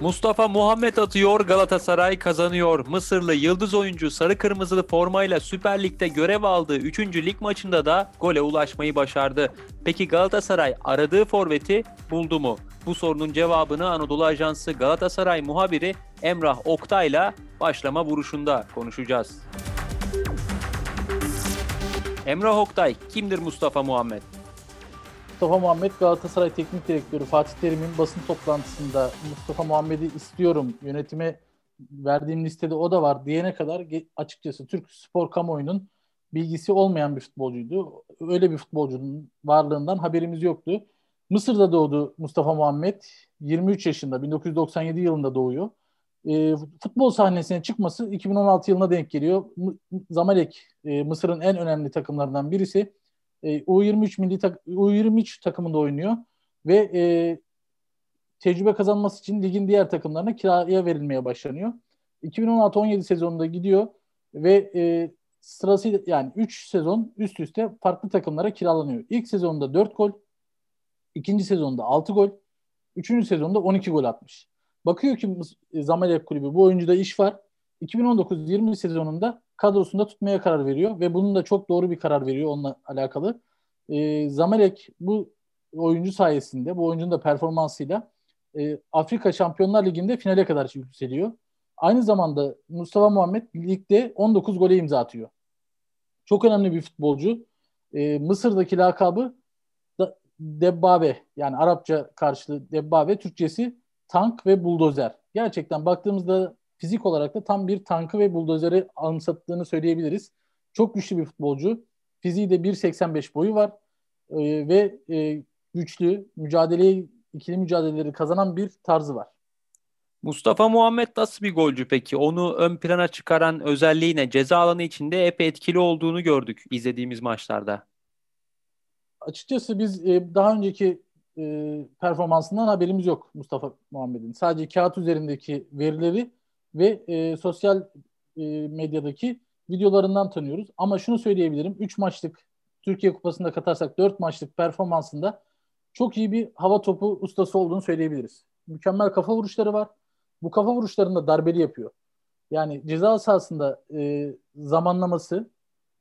Mustafa Muhammed atıyor, Galatasaray kazanıyor. Mısırlı yıldız oyuncu sarı kırmızılı formayla Süper Lig'de görev aldığı 3. lig maçında da gole ulaşmayı başardı. Peki Galatasaray aradığı forveti buldu mu? Bu sorunun cevabını Anadolu Ajansı Galatasaray muhabiri Emrah Oktay'la başlama vuruşunda konuşacağız. Emrah Oktay, kimdir Mustafa Muhammed? Mustafa Muhammed Galatasaray Teknik Direktörü Fatih Terim'in basın toplantısında Mustafa Muhammed'i istiyorum yönetime verdiğim listede o da var diyene kadar açıkçası Türk spor kamuoyunun bilgisi olmayan bir futbolcuydu. Öyle bir futbolcunun varlığından haberimiz yoktu. Mısır'da doğdu Mustafa Muhammed. 23 yaşında 1997 yılında doğuyor. E, futbol sahnesine çıkması 2016 yılına denk geliyor. Zamalek e, Mısır'ın en önemli takımlarından birisi. E, U23 milli tak U23 takımında oynuyor ve e, tecrübe kazanması için ligin diğer takımlarına kiraya verilmeye başlanıyor. 2016-17 sezonunda gidiyor ve e, sırası yani 3 sezon üst üste farklı takımlara kiralanıyor. İlk sezonda 4 gol, ikinci sezonda 6 gol, üçüncü sezonda 12 gol atmış. Bakıyor ki Zamalek kulübü bu oyuncuda iş var. 2019-20 sezonunda kadrosunda tutmaya karar veriyor ve bunun da çok doğru bir karar veriyor onunla alakalı. E, Zamalek bu oyuncu sayesinde, bu oyuncunun da performansıyla e, Afrika Şampiyonlar Ligi'nde finale kadar yükseliyor. Aynı zamanda Mustafa Muhammed ligde 19 gole imza atıyor. Çok önemli bir futbolcu. E, Mısır'daki lakabı da, Debbabe yani Arapça karşılığı Debbabe, Türkçesi tank ve buldozer. Gerçekten baktığımızda fizik olarak da tam bir tankı ve buldozeri anımsattığını söyleyebiliriz. Çok güçlü bir futbolcu. Fiziği de 1.85 boyu var ee, ve e, güçlü, mücadeleyi, ikili mücadeleleri kazanan bir tarzı var. Mustafa Muhammed nasıl bir golcü peki? Onu ön plana çıkaran özelliği ne? Ceza alanı içinde epey etkili olduğunu gördük izlediğimiz maçlarda. Açıkçası biz e, daha önceki e, performansından haberimiz yok Mustafa Muhammed'in. Sadece kağıt üzerindeki verileri ve e, sosyal e, medyadaki videolarından tanıyoruz. Ama şunu söyleyebilirim. 3 maçlık Türkiye Kupası'nda katarsak 4 maçlık performansında çok iyi bir hava topu ustası olduğunu söyleyebiliriz. Mükemmel kafa vuruşları var. Bu kafa vuruşlarında darbeli yapıyor. Yani ceza sahasında e, zamanlaması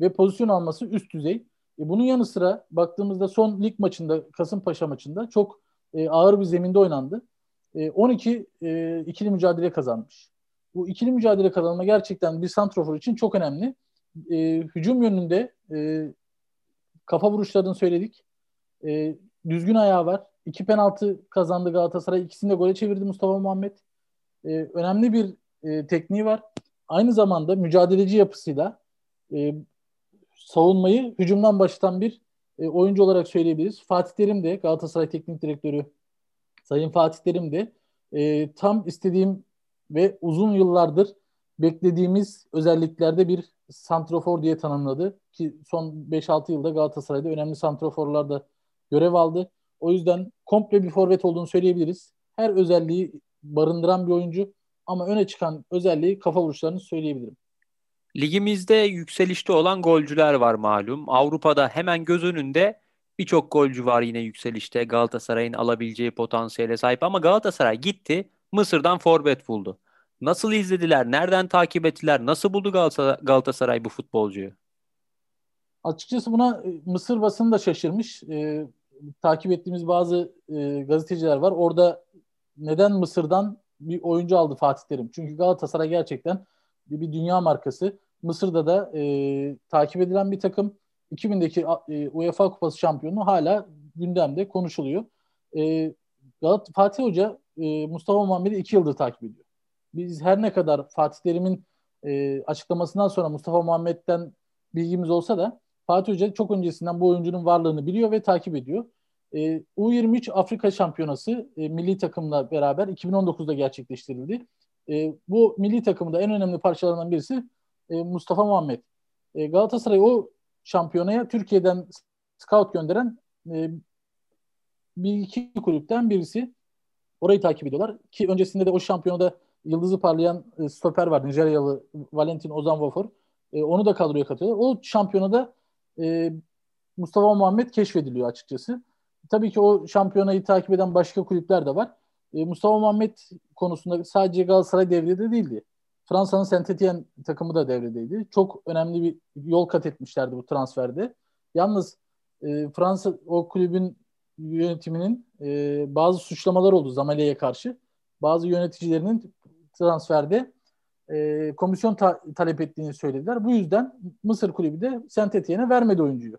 ve pozisyon alması üst düzey. E, bunun yanı sıra baktığımızda son lig maçında Kasımpaşa maçında çok e, ağır bir zeminde oynandı. E, 12 e, ikili mücadele kazanmış bu ikili mücadele kazanma gerçekten bir santrofor için çok önemli. E, hücum yönünde e, kafa vuruşlarını söyledik. E, düzgün ayağı var. İki penaltı kazandı Galatasaray. İkisini de gole çevirdi Mustafa Muhammed. E, önemli bir e, tekniği var. Aynı zamanda mücadeleci yapısıyla e, savunmayı hücumdan başlatan bir e, oyuncu olarak söyleyebiliriz. Fatih Terim de Galatasaray Teknik Direktörü Sayın Fatih Terim de e, tam istediğim ve uzun yıllardır beklediğimiz özelliklerde bir santrofor diye tanımladı. Ki son 5-6 yılda Galatasaray'da önemli santroforlarda görev aldı. O yüzden komple bir forvet olduğunu söyleyebiliriz. Her özelliği barındıran bir oyuncu ama öne çıkan özelliği kafa vuruşlarını söyleyebilirim. Ligimizde yükselişte olan golcüler var malum. Avrupa'da hemen göz önünde birçok golcü var yine yükselişte. Galatasaray'ın alabileceği potansiyele sahip ama Galatasaray gitti Mısır'dan forvet buldu. Nasıl izlediler? Nereden takip ettiler? Nasıl buldu Galatasaray bu futbolcuyu? Açıkçası buna e, Mısır basını da şaşırmış. E, takip ettiğimiz bazı e, gazeteciler var. Orada neden Mısır'dan bir oyuncu aldı Fatih Terim? Çünkü Galatasaray gerçekten bir, bir dünya markası. Mısır'da da e, takip edilen bir takım. 2000'deki e, UEFA Kupası şampiyonu hala gündemde konuşuluyor. E, Galat Fatih Hoca e, Mustafa Muhammed'i iki yıldır takip ediyor. Biz her ne kadar Fatih Terim'in e, açıklamasından sonra Mustafa Muhammed'den bilgimiz olsa da Fatih Hoca çok öncesinden bu oyuncunun varlığını biliyor ve takip ediyor. E, U23 Afrika Şampiyonası e, milli takımla beraber 2019'da gerçekleştirildi. E, bu milli takımda en önemli parçalarından birisi e, Mustafa Muhammed. E, Galatasaray o şampiyonaya Türkiye'den scout gönderen e, bir iki kulüpten birisi. Orayı takip ediyorlar. Ki öncesinde de o şampiyonada yıldızı parlayan e, stoper var. Nijeryalı Valentin Ozanvafor. E, onu da kadroya katıyorlar. O şampiyonada e, Mustafa Muhammed keşfediliyor açıkçası. Tabii ki o şampiyonayı takip eden başka kulüpler de var. e, Mustafa Muhammed konusunda sadece Galatasaray devrede değildi. Fransa'nın Saint Etienne takımı da devredeydi. Çok önemli bir yol kat etmişlerdi bu transferde. Yalnız e, Fransa o kulübün yönetiminin e, bazı suçlamalar oldu Zamalia'ya karşı. Bazı yöneticilerinin transferde e, komisyon ta- talep ettiğini söylediler. Bu yüzden Mısır kulübü de Saint vermedi oyuncuyu.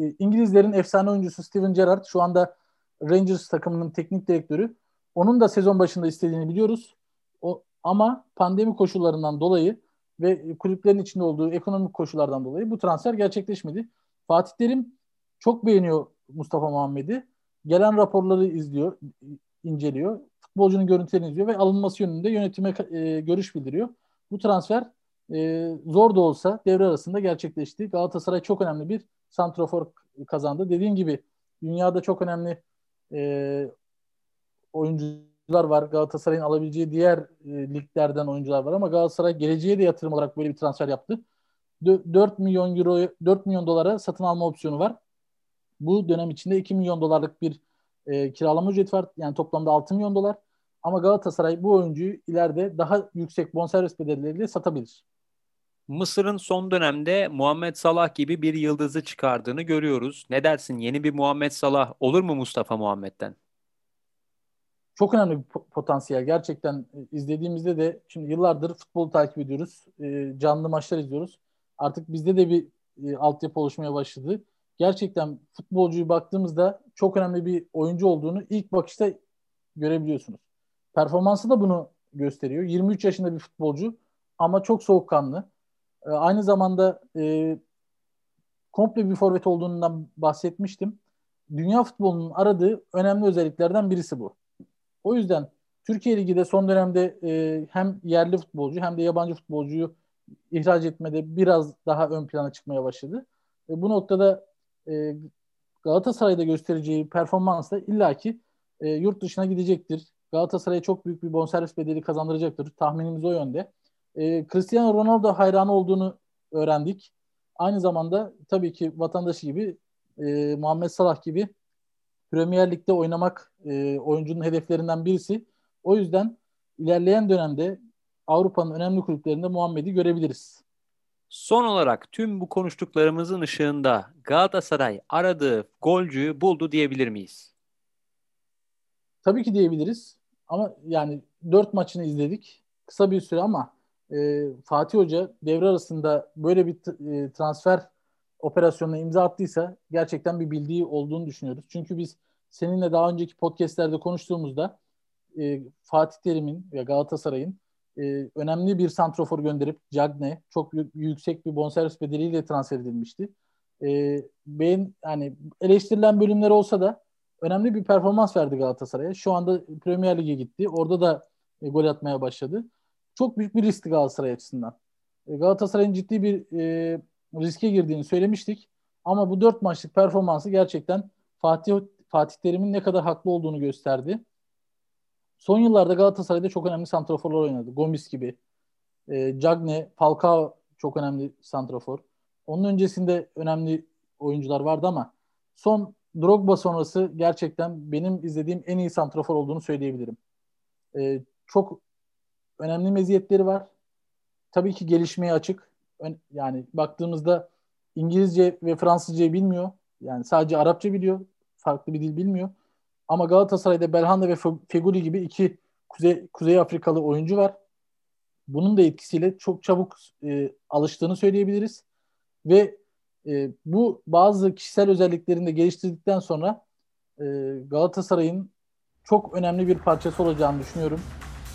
E, İngilizlerin efsane oyuncusu Steven Gerrard şu anda Rangers takımının teknik direktörü. Onun da sezon başında istediğini biliyoruz. O, ama pandemi koşullarından dolayı ve kulüplerin içinde olduğu ekonomik koşullardan dolayı bu transfer gerçekleşmedi. Fatih Terim çok beğeniyor Mustafa Muhammed'i. Gelen raporları izliyor, inceliyor. Futbolcunun görüntülerini izliyor ve alınması yönünde yönetime e, görüş bildiriyor. Bu transfer e, zor da olsa devre arasında gerçekleşti. Galatasaray çok önemli bir santrofor kazandı. Dediğim gibi dünyada çok önemli e, oyuncular var. Galatasaray'ın alabileceği diğer e, liglerden oyuncular var ama Galatasaray geleceğe de yatırım olarak böyle bir transfer yaptı. 4 milyon euro 4 milyon dolara satın alma opsiyonu var. Bu dönem içinde 2 milyon dolarlık bir e, kiralama ücreti var. Yani toplamda 6 milyon dolar. Ama Galatasaray bu oyuncuyu ileride daha yüksek bonservis bedelleriyle satabilir. Mısır'ın son dönemde Muhammed Salah gibi bir yıldızı çıkardığını görüyoruz. Ne dersin? Yeni bir Muhammed Salah olur mu Mustafa Muhammed'den? Çok önemli bir potansiyel. Gerçekten e, izlediğimizde de şimdi yıllardır futbolu takip ediyoruz. E, canlı maçlar izliyoruz. Artık bizde de bir e, altyapı oluşmaya başladı. Gerçekten futbolcuyu baktığımızda çok önemli bir oyuncu olduğunu ilk bakışta görebiliyorsunuz. Performansı da bunu gösteriyor. 23 yaşında bir futbolcu ama çok soğukkanlı. E, aynı zamanda e, komple bir forvet olduğundan bahsetmiştim. Dünya futbolunun aradığı önemli özelliklerden birisi bu. O yüzden Türkiye Ligi de son dönemde e, hem yerli futbolcu hem de yabancı futbolcuyu ihraç etmede biraz daha ön plana çıkmaya başladı. E, bu noktada e, Galatasaray'da göstereceği performansla illaki e, yurt dışına gidecektir. Galatasaray'a çok büyük bir bonservis bedeli kazandıracaktır. Tahminimiz o yönde. E, Cristiano Ronaldo hayranı olduğunu öğrendik. Aynı zamanda tabii ki vatandaşı gibi e, Muhammed Salah gibi Premier Lig'de oynamak e, oyuncunun hedeflerinden birisi. O yüzden ilerleyen dönemde Avrupa'nın önemli kulüplerinde Muhammed'i görebiliriz. Son olarak tüm bu konuştuklarımızın ışığında Galatasaray aradığı golcüyü buldu diyebilir miyiz? Tabii ki diyebiliriz. Ama yani dört maçını izledik. Kısa bir süre ama e, Fatih Hoca devre arasında böyle bir e, transfer operasyonuna imza attıysa gerçekten bir bildiği olduğunu düşünüyoruz. Çünkü biz seninle daha önceki podcastlerde konuştuğumuzda e, Fatih Terim'in ve Galatasaray'ın e, önemli bir santrofor gönderip Cagne çok yüksek bir bonservis bedeliyle transfer edilmişti. E, ben yani eleştirilen bölümler olsa da önemli bir performans verdi Galatasaray'a. Şu anda Premier Lig'e gitti. Orada da e, gol atmaya başladı. Çok büyük bir riskti Galatasaray açısından. E, Galatasaray'ın ciddi bir e, riske girdiğini söylemiştik. Ama bu dört maçlık performansı gerçekten Fatih Fatih Terim'in ne kadar haklı olduğunu gösterdi. Son yıllarda Galatasaray'da çok önemli santraforlar oynadı. Gomis gibi. E, Cagne, Falcao çok önemli santrafor. Onun öncesinde önemli oyuncular vardı ama son Drogba sonrası gerçekten benim izlediğim en iyi santrafor olduğunu söyleyebilirim. E, çok önemli meziyetleri var. Tabii ki gelişmeye açık. Yani baktığımızda İngilizce ve Fransızca bilmiyor. Yani sadece Arapça biliyor. Farklı bir dil bilmiyor. Ama Galatasaray'da Belhanda ve Feguli gibi iki Kuzey, Kuzey Afrikalı oyuncu var. Bunun da etkisiyle çok çabuk e, alıştığını söyleyebiliriz. Ve e, bu bazı kişisel özelliklerini de geliştirdikten sonra e, Galatasaray'ın çok önemli bir parçası olacağını düşünüyorum.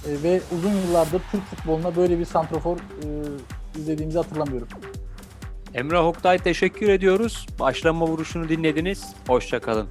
E, ve uzun yıllardır Türk futboluna böyle bir santrofor e, izlediğimizi hatırlamıyorum. Emrah Oktay teşekkür ediyoruz. Başlama vuruşunu dinlediniz. Hoşçakalın.